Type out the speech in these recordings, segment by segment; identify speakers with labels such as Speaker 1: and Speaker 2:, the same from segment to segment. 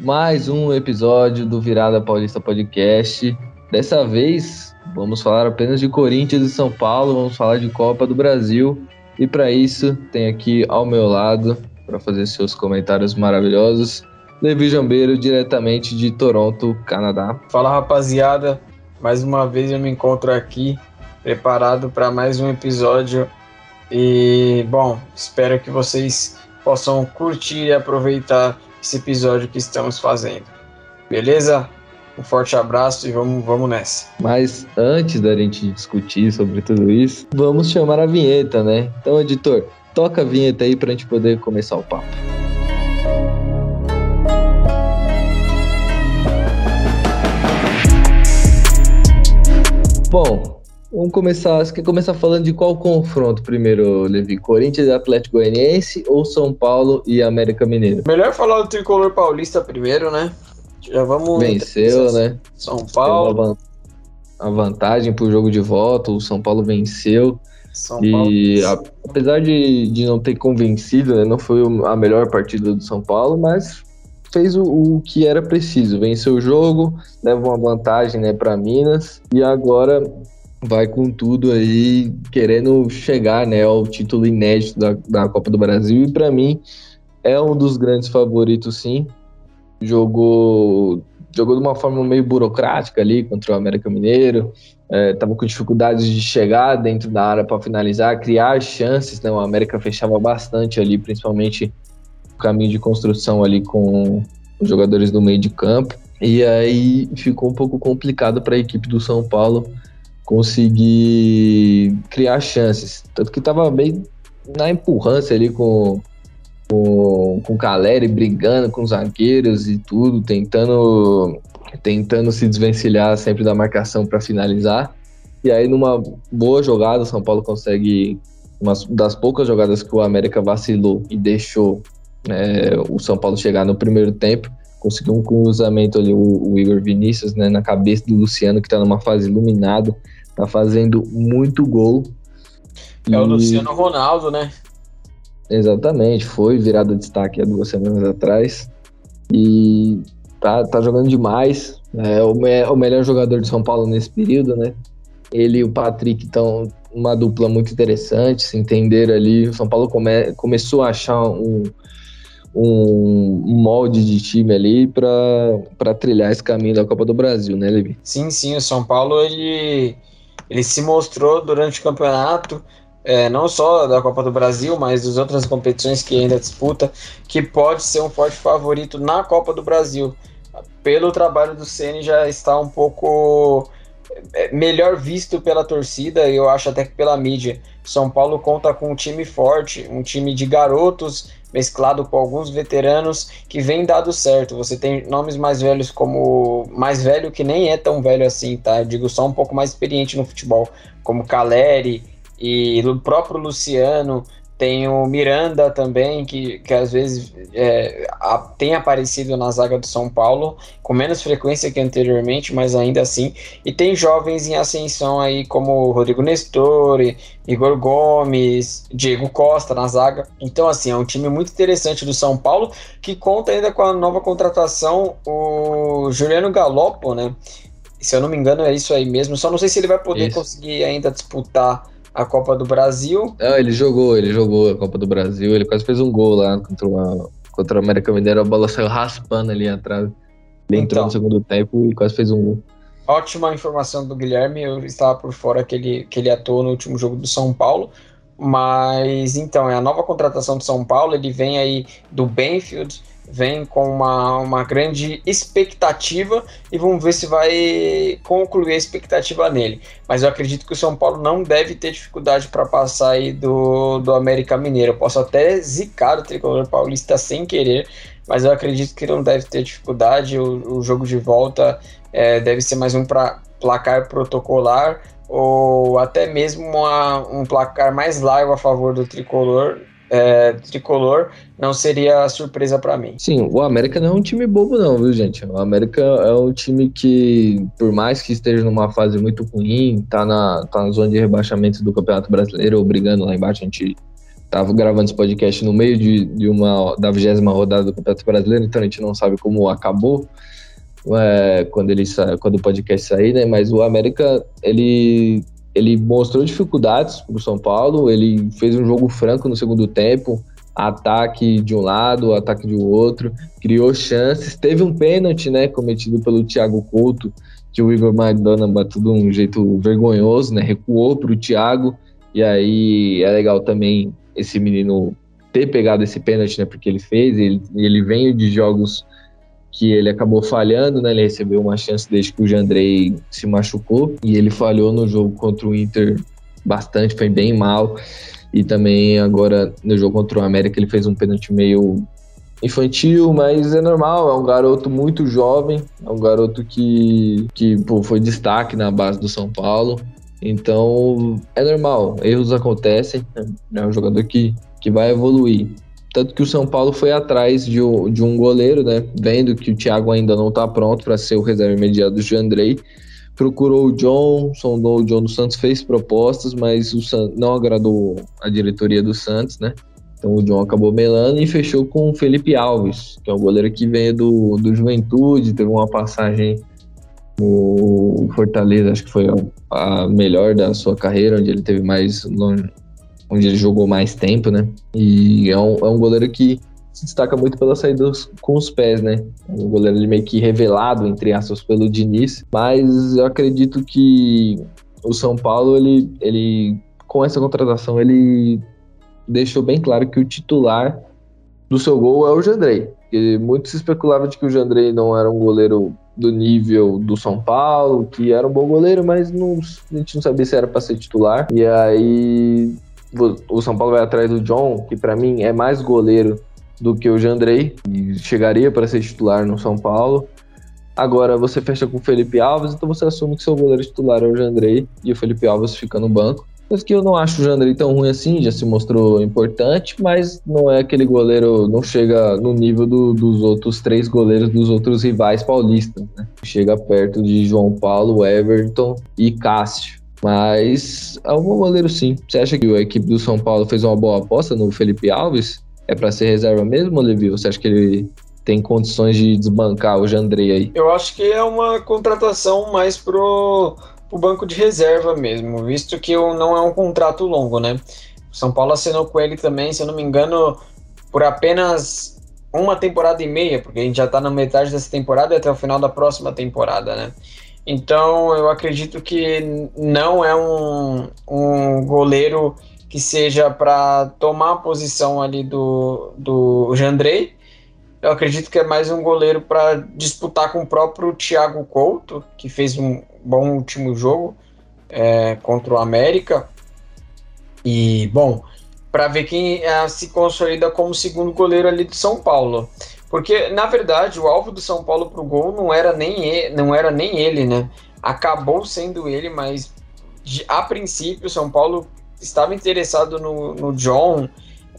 Speaker 1: mais um episódio do Virada Paulista Podcast. Dessa vez vamos falar apenas de Corinthians e São Paulo, vamos falar de Copa do Brasil. E para isso, tem aqui ao meu lado, para fazer seus comentários maravilhosos, Levi Jambeiro, diretamente de Toronto, Canadá.
Speaker 2: Fala rapaziada, mais uma vez eu me encontro aqui, preparado para mais um episódio. E, bom, espero que vocês possam curtir e aproveitar esse episódio que estamos fazendo. Beleza? Um forte abraço e vamos, vamos nessa.
Speaker 1: Mas antes da gente discutir sobre tudo isso, vamos chamar a vinheta, né? Então, editor, toca a vinheta aí para a gente poder começar o papo. Bom, vamos começar. Você quer começar falando de qual confronto primeiro, Levi? Corinthians e Atlético Goianiense ou São Paulo e América Mineiro?
Speaker 2: Melhor falar do tricolor paulista primeiro, né? Já vamos.
Speaker 1: Venceu, né?
Speaker 2: São Paulo.
Speaker 1: A vantagem pro jogo de volta, o São Paulo venceu. São e Paulo. apesar de, de não ter convencido, né, não foi a melhor partida do São Paulo, mas fez o, o, que era preciso, venceu o jogo, leva uma vantagem né, para Minas e agora vai com tudo aí querendo chegar né, ao título inédito da, da Copa do Brasil e para mim é um dos grandes favoritos sim. Jogou jogou de uma forma meio burocrática ali contra o América Mineiro, estava é, com dificuldades de chegar dentro da área para finalizar, criar chances, né? O América fechava bastante ali, principalmente caminho de construção ali com os jogadores do meio de campo. E aí ficou um pouco complicado para a equipe do São Paulo conseguir criar chances. Tanto que estava bem na empurrância ali com, com, com o Caleri brigando com os zagueiros e tudo, tentando, tentando se desvencilhar sempre da marcação para finalizar. E aí, numa boa jogada, o São Paulo consegue, uma das poucas jogadas que o América vacilou e deixou é, o São Paulo chegar no primeiro tempo, conseguiu um cruzamento ali, o, o Igor Vinícius, né, na cabeça do Luciano, que está numa fase iluminada, tá fazendo muito gol.
Speaker 2: É e... o Luciano Ronaldo, né?
Speaker 1: Exatamente, foi virado destaque há duas semanas atrás. E tá, tá jogando demais. É o, me, o melhor jogador de São Paulo nesse período, né? Ele e o Patrick estão uma dupla muito interessante, se entenderam ali. O São Paulo come, começou a achar um, um molde de time ali para trilhar esse caminho da Copa do Brasil, né, Levi?
Speaker 2: Sim, sim, o São Paulo ele, ele se mostrou durante o campeonato, é, não só da Copa do Brasil, mas das outras competições que ainda disputa, que pode ser um forte favorito na Copa do Brasil. Pelo trabalho do Ceni já está um pouco é, melhor visto pela torcida e eu acho até que pela mídia. São Paulo conta com um time forte, um time de garotos mesclado com alguns veteranos que vem dado certo. Você tem nomes mais velhos como mais velho que nem é tão velho assim, tá? Eu digo só um pouco mais experiente no futebol, como Caleri e o próprio Luciano, tem o Miranda também, que, que às vezes é, a, tem aparecido na zaga do São Paulo, com menos frequência que anteriormente, mas ainda assim. E tem jovens em ascensão aí, como Rodrigo Nestor, Igor Gomes, Diego Costa na zaga. Então, assim, é um time muito interessante do São Paulo, que conta ainda com a nova contratação, o Juliano Galopo, né? Se eu não me engano, é isso aí mesmo. Só não sei se ele vai poder isso. conseguir ainda disputar a Copa do Brasil.
Speaker 1: Não, ele jogou, ele jogou a Copa do Brasil, ele quase fez um gol lá contra, uma, contra o América Mineiro, a bola saiu raspando ali atrás. Ele entrou então, no segundo tempo e quase fez um gol.
Speaker 2: Ótima informação do Guilherme, eu estava por fora que ele, que ele atuou no último jogo do São Paulo. Mas então, é a nova contratação do São Paulo, ele vem aí do Benfield, vem com uma, uma grande expectativa e vamos ver se vai concluir a expectativa nele. Mas eu acredito que o São Paulo não deve ter dificuldade para passar aí do, do América Mineiro. Eu posso até zicar o tricolor paulista sem querer, mas eu acredito que não deve ter dificuldade. O, o jogo de volta é, deve ser mais um pra, placar protocolar ou até mesmo uma, um placar mais largo a favor do tricolor é, tricolor não seria surpresa para mim.
Speaker 1: Sim, o América não é um time bobo, não, viu, gente? O América é um time que, por mais que esteja numa fase muito ruim, tá na, tá na zona de rebaixamento do Campeonato Brasileiro, brigando lá embaixo, a gente tava gravando esse podcast no meio de, de uma da vigésima rodada do Campeonato Brasileiro, então a gente não sabe como acabou é, quando ele quando o podcast sair, né? Mas o América ele ele mostrou dificuldades para o São Paulo, ele fez um jogo franco no segundo tempo, ataque de um lado, ataque de outro, criou chances, teve um pênalti, né, cometido pelo Thiago Couto, que o Igor Maidana bateu de um jeito vergonhoso, né, recuou para o Thiago, e aí é legal também esse menino ter pegado esse pênalti, né, porque ele fez, ele, ele vem de jogos que ele acabou falhando, né? Ele recebeu uma chance desde que o Jandrei se machucou e ele falhou no jogo contra o Inter bastante, foi bem mal. E também agora no jogo contra o América ele fez um pênalti meio infantil, mas é normal, é um garoto muito jovem, é um garoto que, que pô, foi destaque na base do São Paulo. Então é normal, erros acontecem, né? é um jogador que, que vai evoluir. Tanto que o São Paulo foi atrás de, de um goleiro, né? Vendo que o Thiago ainda não está pronto para ser o reserva imediato do Jandrei. Procurou o John, sondou o John do Santos, fez propostas, mas o San... não agradou a diretoria do Santos, né? Então o John acabou melando e fechou com o Felipe Alves, que é um goleiro que veio do, do Juventude, teve uma passagem no Fortaleza, acho que foi a, melhor da sua carreira, onde ele teve mais onde ele jogou mais tempo, né? E é um, é um goleiro que se destaca muito pelas saídas com os pés, né? Um goleiro meio que revelado, entre aspas, pelo Diniz. Mas eu acredito que o São Paulo, ele, ele com essa contratação, ele deixou bem claro que o titular do seu gol é o Jandrei. Porque muito se especulava de que o Jandrei não era um goleiro do nível do São Paulo, que era um bom goleiro, mas não, a gente não sabia se era para ser titular. E aí o São Paulo vai atrás do John, que para mim é mais goleiro do que o Jandrei, e chegaria para ser titular no São Paulo. Agora você fecha com o Felipe Alves, então você assume que seu goleiro titular é o Jandrei e o Felipe Alves fica no banco. Mas que eu não acho o Jandrei tão ruim assim, já se mostrou importante, mas não é aquele goleiro, não chega no nível do, dos outros três goleiros dos outros rivais paulistas, né? Chega perto de João Paulo, Everton e Cássio. Mas é um bom goleiro sim. Você acha que a equipe do São Paulo fez uma boa aposta no Felipe Alves? É para ser reserva mesmo, Levi? Você acha que ele tem condições de desbancar o Jandrei aí?
Speaker 2: Eu acho que é uma contratação mais pro, pro banco de reserva mesmo, visto que não é um contrato longo, né? O São Paulo assinou com ele também, se eu não me engano, por apenas uma temporada e meia, porque a gente já tá na metade dessa temporada e até o final da próxima temporada, né? Então eu acredito que não é um, um goleiro que seja para tomar a posição ali do, do Jandrei. Eu acredito que é mais um goleiro para disputar com o próprio Thiago Couto, que fez um bom último jogo é, contra o América. E, bom, para ver quem é, se consolida como segundo goleiro ali de São Paulo. Porque, na verdade, o alvo do São Paulo pro gol não era nem ele, não era nem ele, né? Acabou sendo ele, mas a princípio o São Paulo estava interessado no, no John.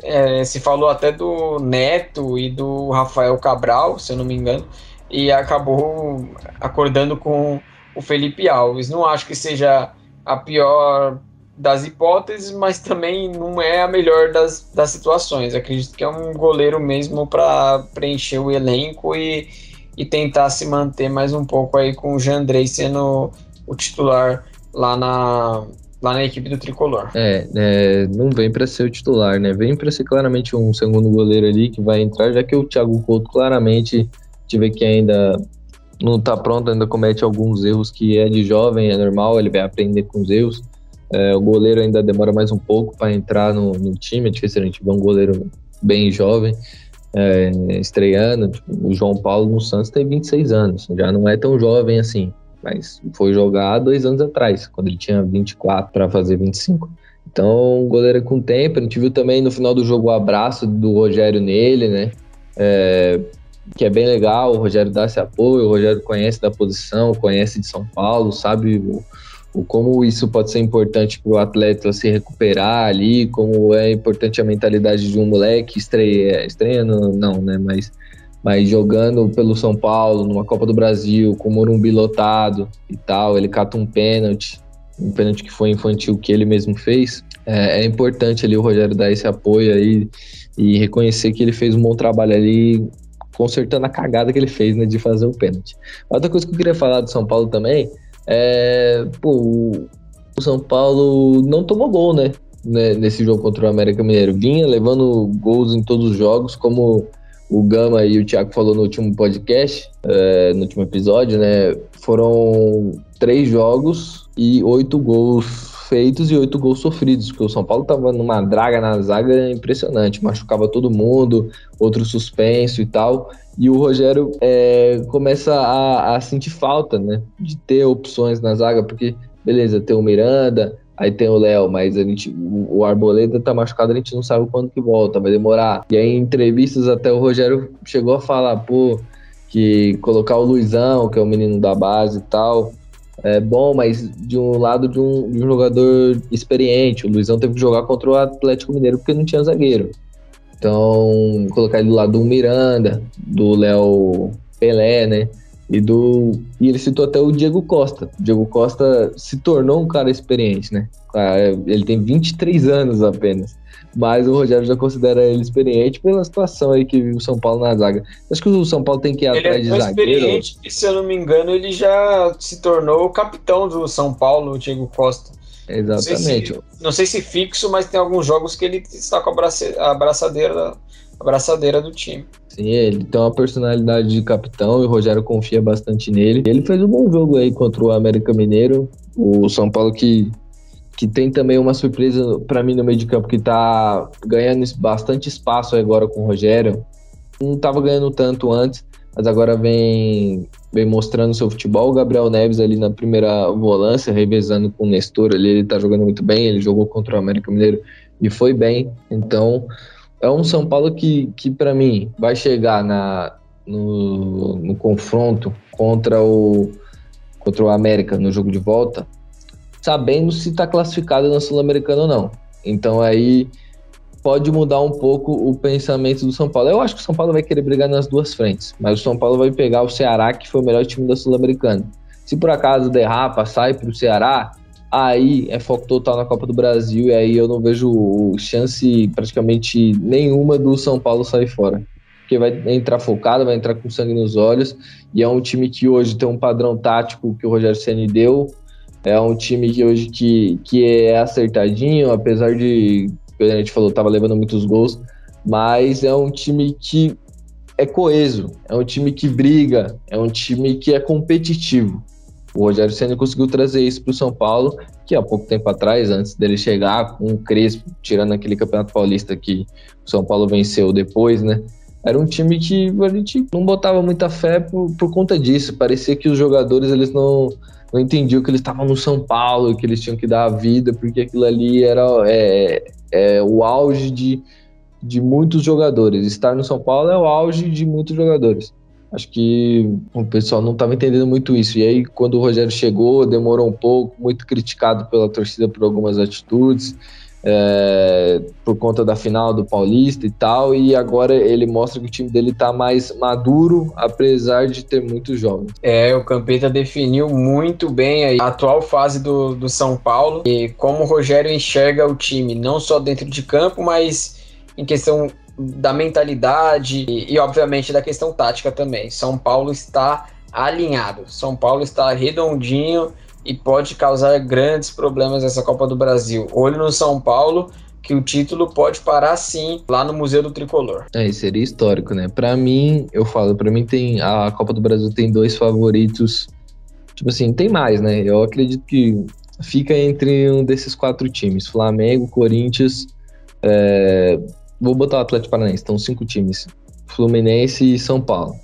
Speaker 2: É, se falou até do Neto e do Rafael Cabral, se eu não me engano, e acabou acordando com o Felipe Alves. Não acho que seja a pior das hipóteses, mas também não é a melhor das, das situações. Acredito que é um goleiro mesmo para preencher o elenco e, e tentar se manter mais um pouco aí com o Jandrei sendo o titular lá na, lá na equipe do Tricolor.
Speaker 1: É, é não vem para ser o titular, né? Vem para ser claramente um segundo goleiro ali que vai entrar, já que o Thiago Couto claramente tive que ainda não está pronto, ainda comete alguns erros que é de jovem, é normal, ele vai aprender com os erros. É, o goleiro ainda demora mais um pouco para entrar no, no, time, é difícil a gente ver um goleiro bem jovem é, estreando. Tipo, o João Paulo no Santos tem 26 anos, já não é tão jovem assim, mas foi jogar dois anos atrás, quando ele tinha 24 para fazer 25. Então, goleiro com tempo, a gente viu também no final do jogo o abraço do Rogério nele, né? É, que é bem legal, o Rogério dá esse apoio, o Rogério conhece da posição, conhece de São Paulo, sabe o, o como isso pode ser importante para o atleta se recuperar ali, como é importante a mentalidade de um moleque estreia, estreando não, né, mas, mas jogando pelo São Paulo, numa Copa do Brasil, com o Morumbi lotado e tal, ele cata um pênalti, um pênalti que foi infantil que ele mesmo fez, é, é, importante ali o Rogério dar esse apoio aí e reconhecer que ele fez um bom trabalho ali, consertando a cagada que ele fez, né, de fazer o pênalti. Outra coisa que eu queria falar do São Paulo também é, pô, o São Paulo não tomou gol, né, né, nesse jogo contra o América Mineiro. Vinha levando gols em todos os jogos, como o Gama e o Thiago falou no último podcast, é, no último episódio, né? Foram três jogos e oito gols feitos e oito gols sofridos, porque o São Paulo tava numa draga na zaga impressionante, machucava todo mundo, outro suspenso e tal. E o Rogério é, começa a, a, sentir falta, né? De ter opções na zaga, porque, beleza, tem o Miranda, aí tem o Léo, mas a gente, o, o Arboleda tá machucado, a gente não sabe quando que volta, vai demorar. E aí, em entrevistas, até o Rogério chegou a falar, pô, que colocar o Luizão, que é o menino da base e tal, é bom, mas de um lado de um, de um, jogador experiente. O Luizão teve que jogar contra o Atlético Mineiro porque não tinha zagueiro. Então, colocar ele do lado do Miranda, do Léo Pelé, né? E do. E ele citou até o Diego Costa. O Diego Costa se tornou um cara experiente, né? Ele tem 23 anos apenas mas o Rogério já considera ele experiente pela situação aí que vive o São Paulo na zaga. Acho que o São Paulo tem que ir ele atrás é de zagueiro. experiente
Speaker 2: e, se eu não me engano, ele já se tornou o capitão do São Paulo, o Diego Costa.
Speaker 1: Exatamente.
Speaker 2: Não sei, se, não sei se fixo, mas tem alguns jogos que ele está com a, brace, a braçadeira a braçadeira do time.
Speaker 1: Sim, ele tem uma personalidade de capitão e o Rogério confia bastante nele. Ele fez um bom jogo aí contra o América Mineiro. O São Paulo que que tem também uma surpresa para mim no meio de campo, que tá ganhando bastante espaço agora com o Rogério. Não estava ganhando tanto antes, mas agora vem, vem mostrando seu futebol. O Gabriel Neves ali na primeira volância, revezando com o Nestor ali, ele tá jogando muito bem, ele jogou contra o América Mineiro e foi bem. Então, é um São Paulo que, que para mim, vai chegar na, no, no confronto contra o, contra o América no jogo de volta sabendo se está classificado na Sul-Americana ou não. Então aí pode mudar um pouco o pensamento do São Paulo. Eu acho que o São Paulo vai querer brigar nas duas frentes, mas o São Paulo vai pegar o Ceará, que foi o melhor time da Sul-Americana. Se por acaso derrapa, sai para o Ceará, aí é foco total na Copa do Brasil e aí eu não vejo chance praticamente nenhuma do São Paulo sair fora. Porque vai entrar focado, vai entrar com sangue nos olhos e é um time que hoje tem um padrão tático que o Rogério Ceni deu, é um time que hoje que, que é acertadinho, apesar de, a gente falou, tava levando muitos gols, mas é um time que é coeso, é um time que briga, é um time que é competitivo. O Rogério Senna conseguiu trazer isso para o São Paulo, que há pouco tempo atrás, antes dele chegar com o Crespo, tirando aquele Campeonato Paulista que o São Paulo venceu depois, né? Era um time que a gente não botava muita fé por, por conta disso. Parecia que os jogadores eles não, não entendiam que eles estavam no São Paulo, que eles tinham que dar a vida, porque aquilo ali era é, é, o auge de, de muitos jogadores. Estar no São Paulo é o auge de muitos jogadores. Acho que o pessoal não estava entendendo muito isso. E aí, quando o Rogério chegou, demorou um pouco, muito criticado pela torcida por algumas atitudes é, por conta da final do Paulista e tal, e agora ele mostra que o time dele tá mais maduro, apesar de ter muitos jovens.
Speaker 2: É, o Campeta definiu muito bem a atual fase do, do São Paulo e como o Rogério enxerga o time, não só dentro de campo, mas em questão da mentalidade e, e obviamente da questão tática também. São Paulo está alinhado, São Paulo está redondinho e pode causar grandes problemas nessa Copa do Brasil. Olho no São Paulo, que o título pode parar sim lá no Museu do Tricolor.
Speaker 1: É, seria histórico, né? Para mim, eu falo, para mim tem a Copa do Brasil tem dois favoritos. Tipo assim, tem mais, né? Eu acredito que fica entre um desses quatro times: Flamengo, Corinthians, é... vou botar o Atlético Paranaense. Então, cinco times: Fluminense e São Paulo.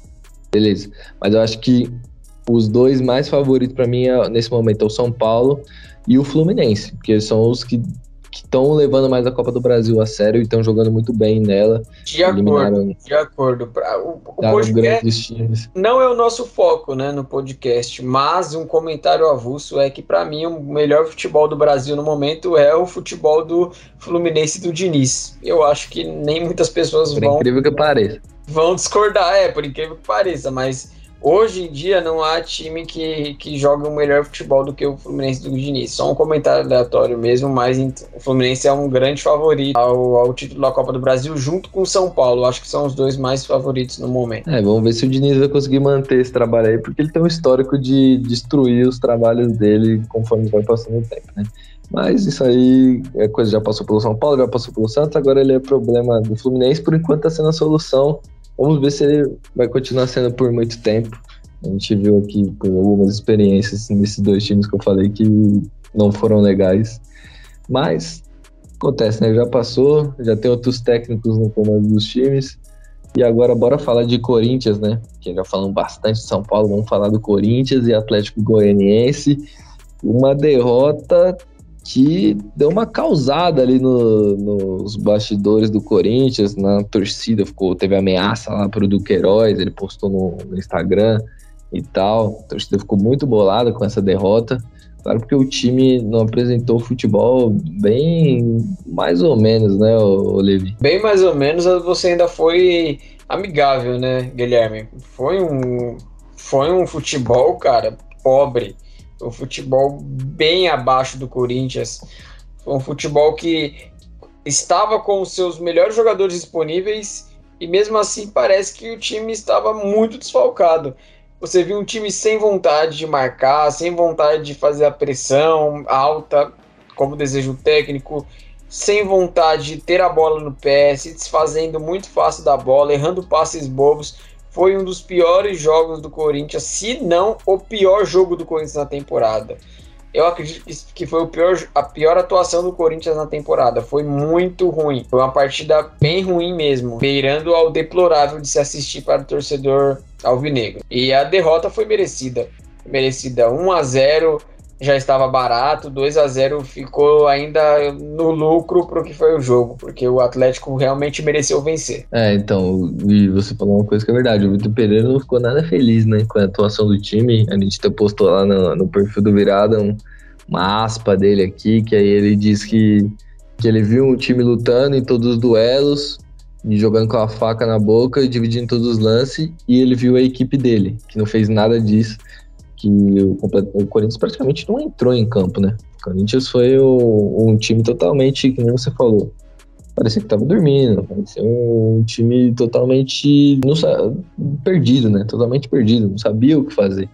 Speaker 1: Beleza. Mas eu acho que os dois mais favoritos para mim é, nesse momento é o São Paulo e o Fluminense, porque são os que estão levando mais a Copa do Brasil a sério e estão jogando muito bem nela.
Speaker 2: De acordo, de acordo. O, o podcast não é o nosso foco né, no podcast, mas um comentário avulso é que para mim o melhor futebol do Brasil no momento é o futebol do Fluminense do Diniz. Eu acho que nem muitas pessoas
Speaker 1: por
Speaker 2: vão...
Speaker 1: incrível que pareça.
Speaker 2: Vão discordar, é, por incrível que pareça, mas Hoje em dia não há time que, que joga um melhor futebol do que o Fluminense do Diniz. Só um comentário aleatório mesmo, mas o Fluminense é um grande favorito ao, ao título da Copa do Brasil junto com o São Paulo. Acho que são os dois mais favoritos no momento.
Speaker 1: É, vamos ver se o Diniz vai conseguir manter esse trabalho aí, porque ele tem um histórico de destruir os trabalhos dele conforme vai passando o tempo, né? Mas isso aí é coisa já passou pelo São Paulo, já passou pelo Santos, agora ele é problema do Fluminense, por enquanto tá sendo a solução Vamos ver se ele vai continuar sendo por muito tempo. A gente viu aqui com algumas experiências assim, desses dois times que eu falei que não foram legais. Mas acontece, né? Já passou, já tem outros técnicos no comando dos times. E agora bora falar de Corinthians, né? Que já falamos bastante de São Paulo, vamos falar do Corinthians e Atlético Goianiense. Uma derrota que deu uma causada ali no, nos bastidores do Corinthians, na torcida, ficou, teve ameaça lá pro Duqueiroz, ele postou no, no, Instagram e tal. A torcida ficou muito bolada com essa derrota. Claro porque o time não apresentou futebol bem mais ou menos, né, Levi?
Speaker 2: Bem mais ou menos, você ainda foi amigável, né, Guilherme? Foi um, foi um futebol, cara, pobre um futebol bem abaixo do Corinthians. Foi um futebol que estava com os seus melhores jogadores disponíveis e mesmo assim parece que o time estava muito desfalcado. Você viu um time sem vontade de marcar, sem vontade de fazer a pressão alta, como deseja o técnico, sem vontade de ter a bola no pé, se desfazendo muito fácil da bola, errando passes bobos foi um dos piores jogos do Corinthians, se não o pior jogo do Corinthians na temporada. Eu acredito que foi o pior, a pior atuação do Corinthians na temporada. Foi muito ruim. Foi uma partida bem ruim mesmo, beirando ao deplorável de se assistir para o torcedor alvinegro. E a derrota foi merecida. Merecida 1 a 0 já estava barato, 2 a 0 ficou ainda no lucro para o que foi o jogo, porque o Atlético realmente mereceu vencer.
Speaker 1: É, então, e você falou uma coisa que é verdade, o Vitor Pereira não ficou nada feliz, né, com a atuação do time, a gente até postou lá no, no perfil do Virada um, uma aspa dele aqui, que aí ele diz que, que ele viu um time lutando em todos os duelos, jogando com a faca na boca, dividindo todos os lances, e ele viu a equipe dele, que não fez nada disso que o, o, Corinthians praticamente não entrou em campo, né? O Corinthians foi o, um time totalmente, nem você falou, parecia que tava dormindo, parecia um time totalmente não, perdido, né? Totalmente perdido, não sabia o que fazer.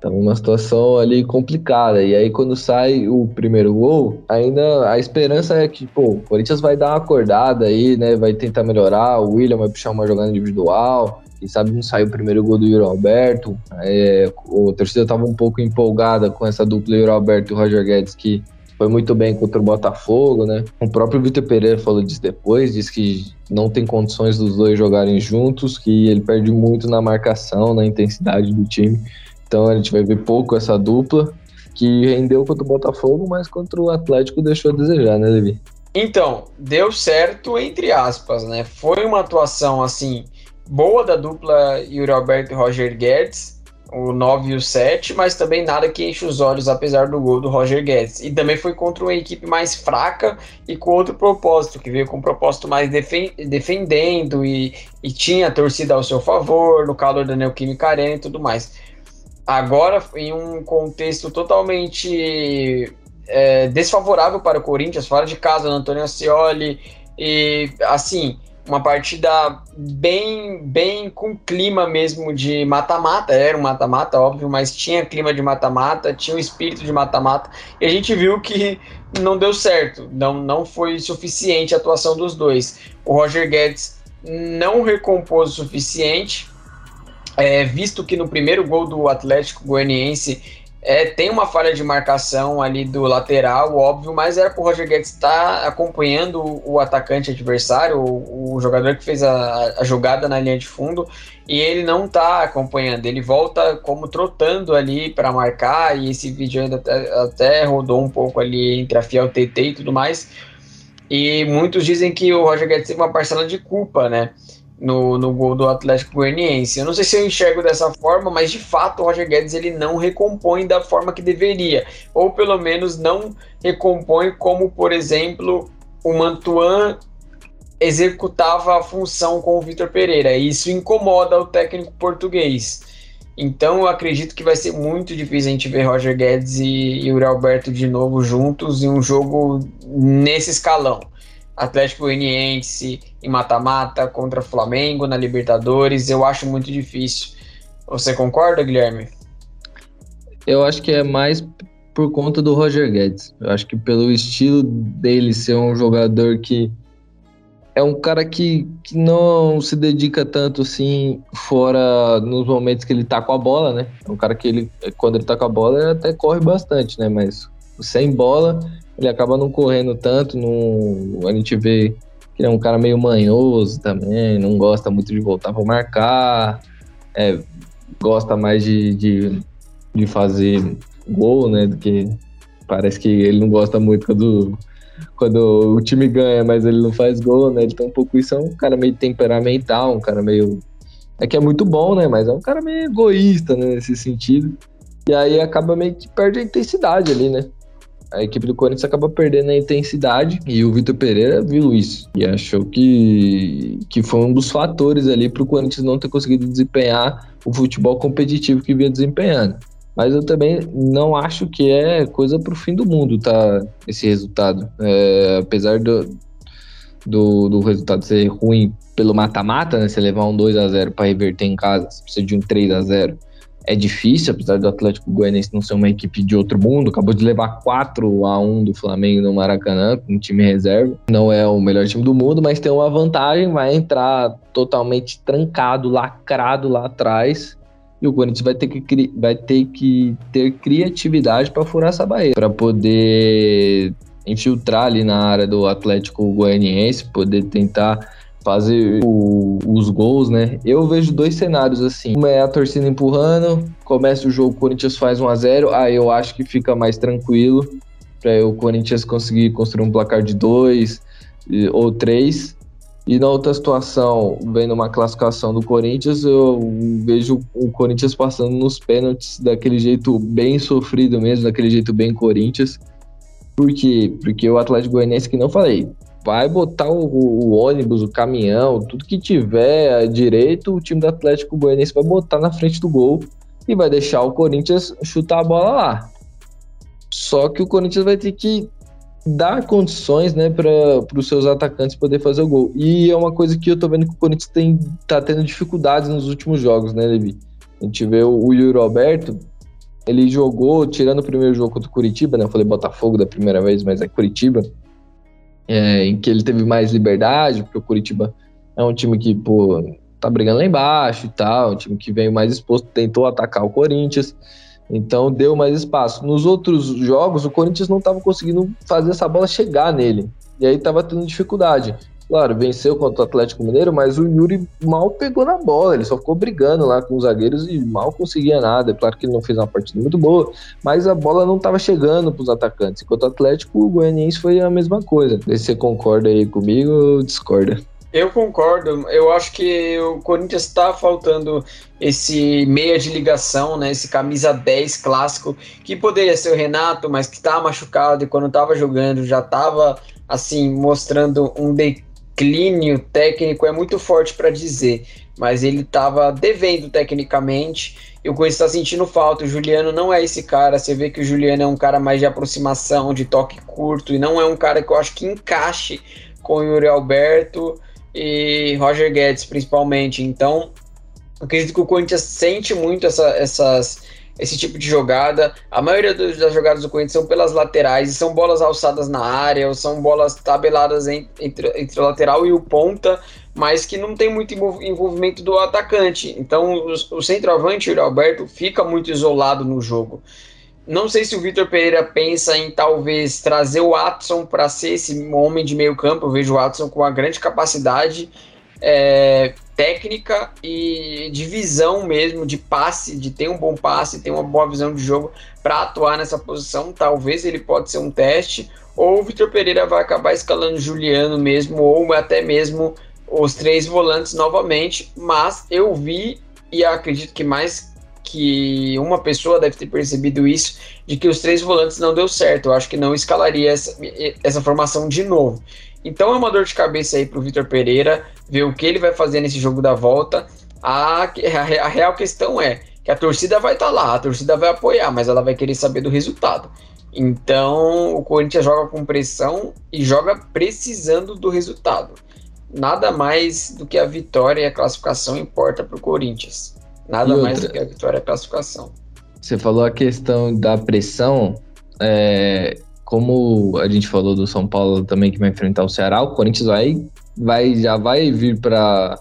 Speaker 1: Tava uma situação ali complicada. E aí, quando sai o primeiro gol, ainda a esperança é que, pô, o Corinthians vai dar uma acordada aí, né? Vai tentar melhorar, o William vai puxar uma jogada individual. Quem sabe não saiu o primeiro gol do Yuri Alberto. É, o torcida estava um pouco empolgada com essa dupla Yuri Alberto e Roger Guedes, que foi muito bem contra o Botafogo, né? O próprio Vitor Pereira falou disso depois, disse que não tem condições dos dois jogarem juntos, que ele perde muito na marcação, na intensidade do time. Então a gente vai ver pouco essa dupla, que rendeu contra o Botafogo, mas contra o Atlético deixou a desejar, né, Levi?
Speaker 2: Então, deu certo entre aspas, né? Foi uma atuação assim boa da dupla Yuri Alberto e Roger Guedes, o 9 e o 7, mas também nada que enche os olhos, apesar do gol do Roger Guedes. E também foi contra uma equipe mais fraca e com outro propósito, que veio com um propósito mais defen defendendo e, e tinha a torcida ao seu favor, no calor da Neoquímica Arena e tudo mais. Agora, em um contexto totalmente é, desfavorável para o Corinthians, fora de casa, no Antônio Ascioli, e assim, uma partida bem, bem com clima mesmo de mata-mata. Era um mata-mata, óbvio, mas tinha clima de mata-mata, tinha o espírito de mata-mata. E a gente viu que não deu certo, não, não foi suficiente a atuação dos dois. O Roger Guedes não recompôs o suficiente, é, visto que no primeiro gol do Atlético Goianiense é, tem uma falha de marcação ali do lateral, óbvio, mas era o Roger Guedes estar tá acompanhando o, o, atacante adversário, o, o jogador que fez a, a, jogada na linha de fundo, e ele não está acompanhando. Ele volta como trotando ali para marcar, e esse vídeo ainda até, até, rodou um pouco ali entre a Fiel TT e tudo mais. E muitos dizem que o Roger Guedes teve uma parcela de culpa, né? No, no gol do Atlético Goianiense. Eu não sei se eu enxergo dessa forma, mas de fato o Roger Guedes ele não recompõe da forma que deveria, ou pelo menos não recompõe como, por exemplo, o Mantuan executava a função com o Vitor Pereira. E isso incomoda o técnico português. Então eu acredito que vai ser muito difícil a gente ver Roger Guedes e Yuri Alberto de novo juntos em um jogo nesse escalão. Atlético Goianiense em mata-mata contra Flamengo na Libertadores, eu acho muito difícil. Você concorda, Guilherme?
Speaker 1: Eu acho que é mais por conta do Roger Guedes. Eu acho que pelo estilo dele ser um jogador que é um cara que, que não se dedica tanto assim fora nos momentos que ele tá com a bola, né? É um cara que ele, quando ele tá com a bola, ele até corre bastante, né? Mas sem bola, ele acaba não correndo tanto. Não, a gente vê que ele é um cara meio manhoso também, não gosta muito de voltar para marcar, é, gosta mais de, de, de fazer gol, né? Do que parece que ele não gosta muito quando, quando o time ganha, mas ele não faz gol, né? Ele tem um pouco isso, é um cara meio temperamental, um cara meio. É que é muito bom, né? Mas é um cara meio egoísta né? nesse sentido. E aí acaba meio que perde a intensidade ali, né? A equipe do Corinthians acaba perdendo a intensidade e o Vitor Pereira viu isso e achou que, que foi um dos fatores ali para o Corinthians não ter conseguido desempenhar o futebol competitivo que vinha desempenhando. Mas eu também não acho que é coisa pro fim do mundo, tá? Esse resultado. É, apesar do, do, do, resultado ser ruim pelo mata-mata, né? Você levar um 2 a 0 para reverter em casa, você precisa de um 3 a 0 É difícil, apesar do Atlético Goianiense não ser uma equipe de outro mundo. Acabou de levar 4 a 1 do Flamengo no Maracanã, com um time reserva. Não é o melhor time do mundo, mas tem uma vantagem, vai entrar totalmente trancado, lacrado lá atrás e o Corinthians vai ter que, vai ter, que ter criatividade para furar essa barreira, para poder infiltrar ali na área do Atlético Goianiense, poder tentar fazer o, os gols, né? Eu vejo dois cenários assim. Uma é a torcida empurrando, começa o jogo, o Corinthians faz 1 a 0 aí eu acho que fica mais tranquilo para o Corinthians conseguir construir um placar de dois ou três. E na outra situação, vendo uma classificação do Corinthians, eu vejo o Corinthians passando nos pênaltis daquele jeito bem sofrido mesmo, daquele jeito bem Corinthians. Por quê? Porque o Atlético Goianiense, que não falei, vai botar o, o, ônibus, o caminhão, tudo que tiver direito, o time do Atlético Goianiense vai botar na frente do gol e vai deixar o Corinthians chutar a bola lá. Só que o Corinthians vai ter que dar condições, né, para os seus atacantes poder fazer o gol. E é uma coisa que eu tô vendo que o Corinthians tem, tá tendo dificuldades nos últimos jogos, né, Levi? A gente vê o, o Yuri Alberto, ele jogou, tirando o primeiro jogo contra o Curitiba, né, eu falei Botafogo da primeira vez, mas é Curitiba, é, em que ele teve mais liberdade, porque o Curitiba é um time que, pô, tá brigando lá embaixo e tal, um time que veio mais exposto, tentou atacar o Corinthians, então deu mais espaço. Nos outros jogos, o Corinthians não estava conseguindo fazer essa bola chegar nele. E aí estava tendo dificuldade. Claro, venceu contra o Atlético Mineiro, mas o Yuri mal pegou na bola, ele só ficou brigando lá com os zagueiros e mal conseguia nada. Claro que ele não fez uma partida muito boa, mas a bola não estava chegando para os atacantes. Enquanto o Atlético, o Goianiense foi a mesma coisa. Se você concorda aí comigo ou discorda?
Speaker 2: Eu concordo. Eu acho que o Corinthians está faltando esse meia de ligação, né? Esse camisa 10 clássico, que poderia ser o Renato, mas que está machucado e quando estava jogando já estava assim mostrando um declínio técnico. É muito forte para dizer, mas ele estava devendo tecnicamente. E o Corinthians está sentindo falta. O Juliano não é esse cara. Você vê que o Juliano é um cara mais de aproximação, de toque curto, e não é um cara que eu acho que encaixe com o Yuri Alberto e Roger Guedes, principalmente. Então, acredito que o Corinthians sente muito essa, essas, esse tipo de jogada. A maioria das jogadas do Corinthians são pelas laterais, e são bolas alçadas na área, ou são bolas tabeladas entre, entre o lateral e o ponta, mas que não tem muito envolvimento do atacante. Então, o, o centroavante, o Alberto, fica muito isolado no jogo. Não sei se o Vitor Pereira pensa em talvez trazer o Watson para ser esse homem de meio campo. Eu vejo o Watson com uma grande capacidade é, técnica e de visão mesmo, de passe, de ter um bom passe, ter uma boa visão de jogo para atuar nessa posição. Talvez ele pode ser um teste. Ou o Vitor Pereira vai acabar escalando Juliano mesmo, ou até mesmo os três volantes novamente. Mas eu vi e acredito que mais que uma pessoa deve ter percebido isso, de que os três volantes não deu certo. Eu acho que não escalaria essa, essa formação de novo. Então é uma dor de cabeça aí para o Vitor Pereira, ver o que ele vai fazer nesse jogo da volta. A, a, a real questão é, que a torcida vai estar tá lá, a torcida vai apoiar, mas ela vai querer saber do resultado. Então, o Corinthians joga com pressão e joga precisando do resultado. Nada mais do que a vitória e a classificação importa para o Corinthians. Nada mais do que a vitória e a classificação.
Speaker 1: Você falou a questão da pressão. É, como a gente falou do São Paulo também que vai enfrentar o Ceará, o Corinthians vai, vai já vai vir para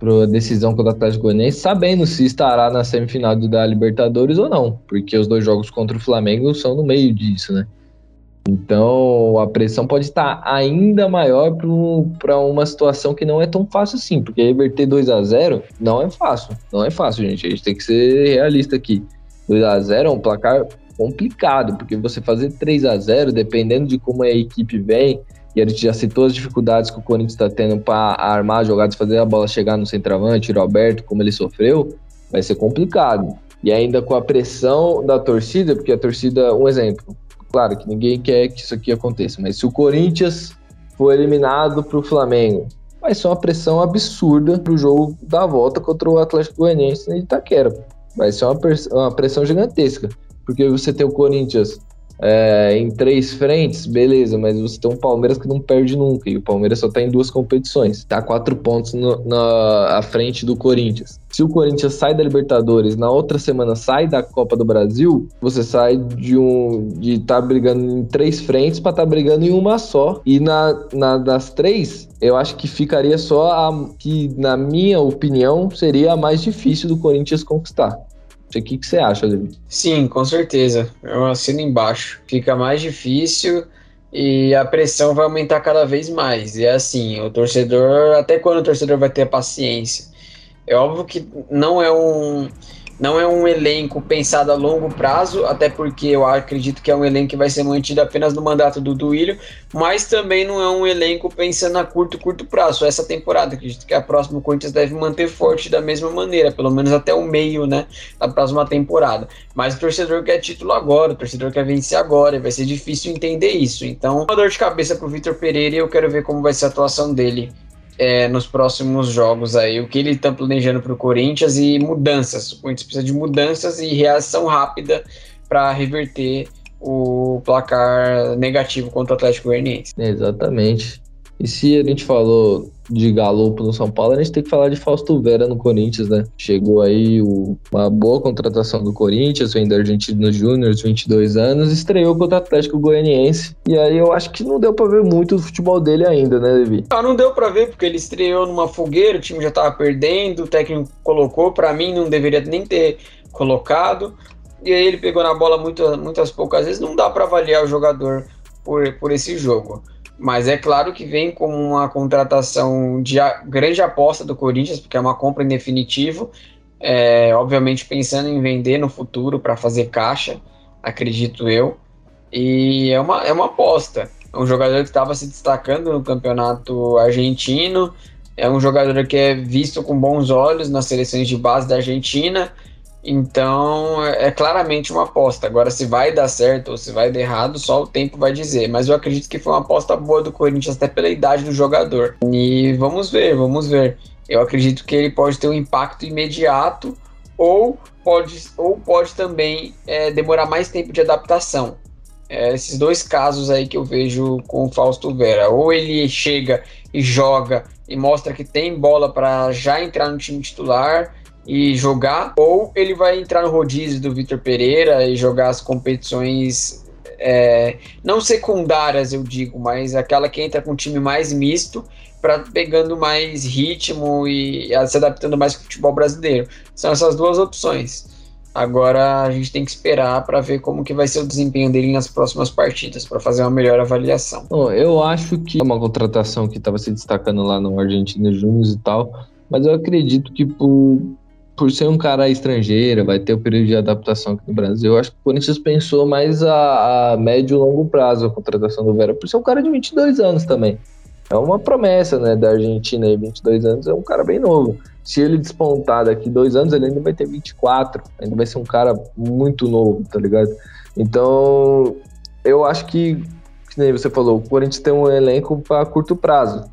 Speaker 1: a decisão contra o Atlético Goianiense, sabendo se estará na semifinal da Libertadores ou não, porque os dois jogos contra o Flamengo são no meio disso, né? Então a pressão pode estar ainda maior para uma situação que não é tão fácil assim, porque reverter 2 a 0 não é fácil, não é fácil, gente. A gente tem que ser realista aqui. 2 a 0 é um placar complicado, porque você fazer 3 a 0 dependendo de como a equipe vem, e a gente já citou as dificuldades que o Corinthians está tendo para armar jogadas, fazer a bola chegar no centroavante, o Alberto, como ele sofreu, vai ser complicado. E ainda com a pressão da torcida, porque a torcida, um exemplo, claro que ninguém quer que isso aqui aconteça, mas se o Corinthians for eliminado para o Flamengo, vai ser uma pressão absurda para o jogo da volta contra o Atlético Goianiense em Itaquera. Vai ser uma pressão gigantesca porque você tem o Corinthians é, em três frentes, beleza, mas você tem um Palmeiras que não perde nunca, e o Palmeiras só tá em duas competições, tá quatro pontos no, na à frente do Corinthians. Se o Corinthians sai da Libertadores, na outra semana sai da Copa do Brasil, você sai de um de estar tá brigando em três frentes para estar tá brigando em uma só, e na, na das três, eu acho que ficaria só a que, na minha opinião, seria a mais difícil do Corinthians conquistar. O que, que você acha, Levi?
Speaker 2: Sim, com certeza. Eu assino embaixo. Fica mais difícil e a pressão vai aumentar cada vez mais. E é assim, o torcedor, até quando o torcedor vai ter paciência? É óbvio que não é um não é um elenco pensado a longo prazo, até porque eu acredito que é um elenco que vai ser mantido apenas no mandato do Duílio, mas também não é um elenco pensando a curto, curto prazo. Essa temporada, acredito que a próxima Corinthians deve manter forte da mesma maneira, pelo menos até o meio, né, da próxima temporada. Mas o torcedor quer título agora, o torcedor quer vencer agora, e vai ser difícil entender isso. Então, uma dor de cabeça pro Vitor Pereira e eu quero ver como vai ser a atuação dele é, nos próximos jogos aí, o que ele está planejando para o Corinthians e mudanças. O Corinthians precisa de mudanças e reação rápida para reverter o placar negativo contra o Atlético Goianiense.
Speaker 1: Exatamente. E se a gente falou de Galopo no São Paulo, a gente tem que falar de Fausto Vera no Corinthians, né? Chegou aí o, uma boa contratação do Corinthians, vem da Argentina Júnior, 22 anos, estreou contra o Atlético Goianiense. E aí eu acho que não deu para ver muito do futebol dele ainda, né, Levi?
Speaker 2: Ah, não deu para ver porque ele estreou numa fogueira, o time já tava perdendo, o técnico colocou, para mim não deveria nem ter colocado. E aí ele pegou na bola muitas poucas vezes, não dá para avaliar o jogador por, por esse jogo. Mas é claro que vem como uma contratação de grande aposta do Corinthians, porque é uma compra em definitivo. É, obviamente pensando em vender no futuro para fazer caixa, acredito eu. E é uma, é uma aposta. É um jogador que estava se destacando no campeonato argentino. É um jogador que é visto com bons olhos nas seleções de base da Argentina. Então é, claramente uma aposta. Agora, se vai dar certo ou se vai dar errado, só o tempo vai dizer. Mas eu acredito que foi uma aposta boa do Corinthians, até pela idade do jogador. E vamos ver, vamos ver. Eu acredito que ele pode ter um impacto imediato ou pode, ou pode também é, demorar mais tempo de adaptação. É, esses dois casos aí que eu vejo com o Fausto Vera. Ou ele chega e joga e mostra que tem bola para já entrar no time titular e jogar, ou ele vai entrar no rodízio do Vitor Pereira e jogar as competições é, não secundárias, eu digo, mas aquela que entra com um time mais misto para pegando mais ritmo e se adaptando mais com o futebol brasileiro. São essas duas opções. Agora a gente tem que esperar para ver como que vai ser o desempenho dele nas próximas partidas, para fazer uma melhor avaliação.
Speaker 1: Bom, eu acho que é uma contratação que estava se destacando lá no Argentina Júnior e tal, mas eu acredito que por por ser um cara estrangeiro, vai ter o um período de adaptação aqui no Brasil. Eu acho que o Corinthians pensou mais a, a médio e longo prazo a contratação do Vera, por ser um cara de 22 anos também. É uma promessa, né, da Argentina aí, 22 anos, é um cara bem novo. Se ele despontar daqui dois anos, ele ainda vai ter 24, ainda vai ser um cara muito novo, tá ligado? Então, eu acho que, que nem você falou, o Corinthians tem um elenco para curto prazo.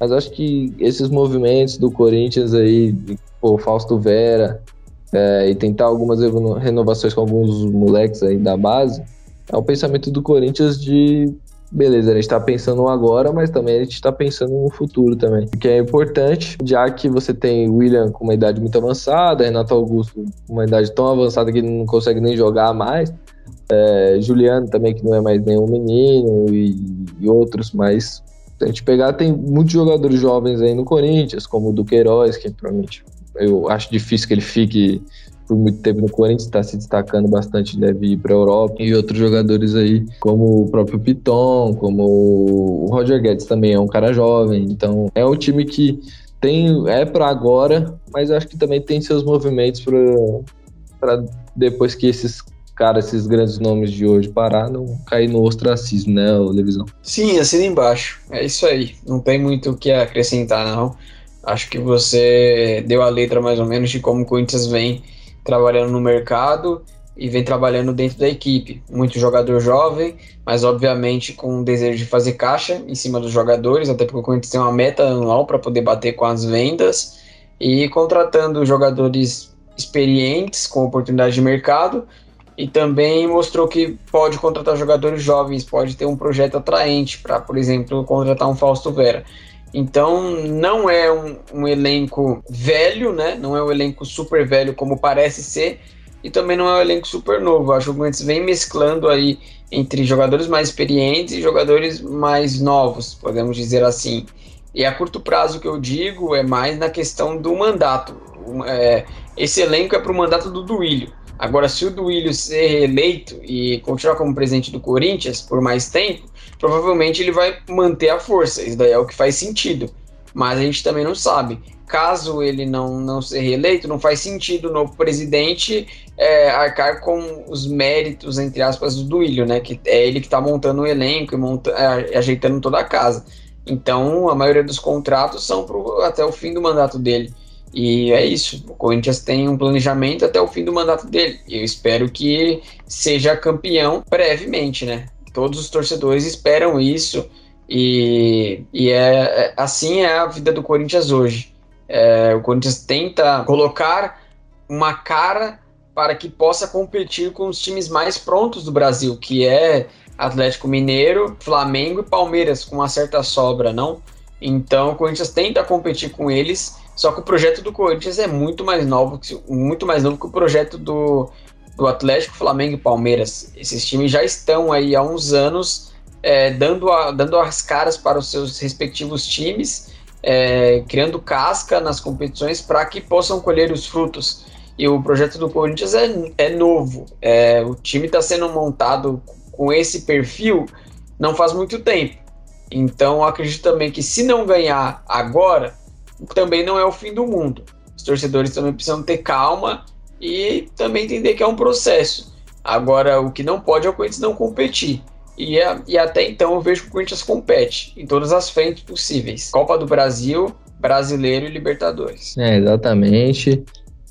Speaker 1: Mas acho que esses movimentos do Corinthians aí, pô, Fausto Vera, é, e tentar algumas renovações com alguns moleques aí da base, é o pensamento do Corinthians de beleza, a gente está pensando agora, mas também a gente está pensando no futuro também. O que é importante, já que você tem William com uma idade muito avançada, Renato Augusto com uma idade tão avançada que ele não consegue nem jogar mais, é, Juliano também, que não é mais nenhum menino, e, e outros, mas se a gente pegar, tem muitos jogadores jovens aí no Corinthians, como o Duqueiroz, que provavelmente eu acho difícil que ele fique por muito tempo no Corinthians, está se destacando bastante, deve ir para a Europa. E outros jogadores aí, como o próprio Piton, como o Roger Guedes também é um cara jovem. Então é um time que tem é para agora, mas acho que também tem seus movimentos para depois que esses caras, esses grandes nomes de hoje parar, não cair no ostracismo, né, Levisão?
Speaker 2: Sim, assina embaixo. É isso aí. Não tem muito o que acrescentar, não. Acho que você deu a letra mais ou menos de como o Corinthians vem trabalhando no mercado e vem trabalhando dentro da equipe. Muito jogador jovem, mas obviamente com o desejo de fazer caixa em cima dos jogadores, até porque o Corinthians tem uma meta anual para poder bater com as vendas e contratando jogadores experientes com oportunidade de mercado e também mostrou que pode contratar jogadores jovens, pode ter um projeto atraente para, por exemplo, contratar um Fausto Vera. Então não é um, um, elenco velho, né? Não é um elenco super velho como parece ser, e também não é um elenco super novo. Acho que o Corinthians vem mesclando aí entre jogadores mais experientes e jogadores mais novos, podemos dizer assim. E a curto prazo que eu digo é mais na questão do mandato. É, esse elenco é para o mandato do Duílio. Agora, se o Duílio ser reeleito e continuar como presidente do Corinthians por mais tempo, provavelmente ele vai manter a força. Isso daí é o que faz sentido. Mas a gente também não sabe. Caso ele não, não ser reeleito, não faz sentido no presidente é, arcar com os méritos, entre aspas, do Duílio, né? Que é ele que está montando o elenco e monta, é, ajeitando toda a casa. Então, a maioria dos contratos são pro, até o fim do mandato dele. E é isso. O Corinthians tem um planejamento até o fim do mandato dele. Eu espero que seja campeão brevemente, né? Todos os torcedores esperam isso e, e é, é assim é a vida do Corinthians hoje. É, o Corinthians tenta colocar uma cara para que possa competir com os times mais prontos do Brasil, que é Atlético Mineiro, Flamengo e Palmeiras, com uma certa sobra, não? Então o Corinthians tenta competir com eles, só que o projeto do Corinthians é muito mais novo, muito mais novo que o projeto do, do Atlético, Flamengo e Palmeiras. Esses times já estão aí há uns anos é, dando, a, dando as caras para os seus respectivos times, é, criando casca nas competições para que possam colher os frutos. E o projeto do Corinthians é, é novo. É, o time está sendo montado com esse perfil não faz muito tempo. Então acredito também que se não ganhar agora, também não é o fim do mundo. Os torcedores também precisam ter calma e também entender que é um processo. Agora, o que não pode é o Corinthians não competir. E, é, e até então eu vejo que o Corinthians compete em todas as frentes possíveis: Copa do Brasil, Brasileiro e Libertadores.
Speaker 1: É, exatamente.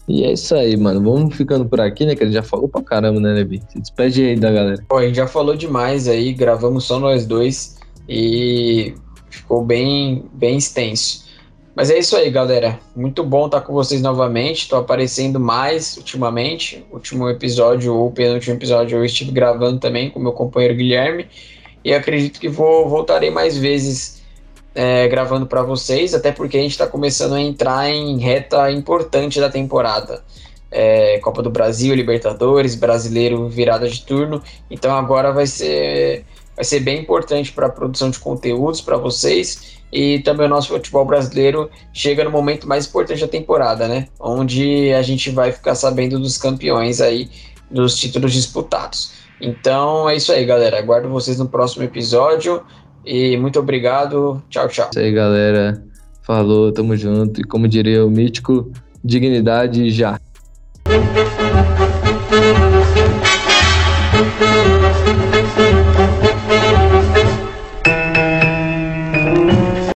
Speaker 1: E é isso aí, mano. Vamos ficando por aqui, né? Que ele já falou pra caramba, né, Levi? Se despede aí da galera.
Speaker 2: Pô, a gente já falou demais aí, gravamos só nós dois e ficou bem, bem extenso. Mas é isso aí, galera. Muito bom estar com vocês novamente. Estou aparecendo mais ultimamente. Último episódio, ou penúltimo episódio, eu estive gravando também com meu companheiro Guilherme. E acredito que vou voltarei mais vezes é, gravando para vocês, até porque a gente está começando a entrar em reta importante da temporada. É, Copa do Brasil, Libertadores, Brasileiro, virada de turno. Então agora vai ser, vai ser bem importante para a produção de conteúdos para vocês e também o nosso futebol brasileiro chega no momento mais importante da temporada, né? Onde a gente vai ficar sabendo dos campeões aí, dos títulos disputados. Então é isso aí, galera. Aguardo vocês no próximo episódio e muito obrigado. Tchau, tchau.
Speaker 1: Isso aí, galera. Falou, tamo junto. E como diria o mítico, dignidade já.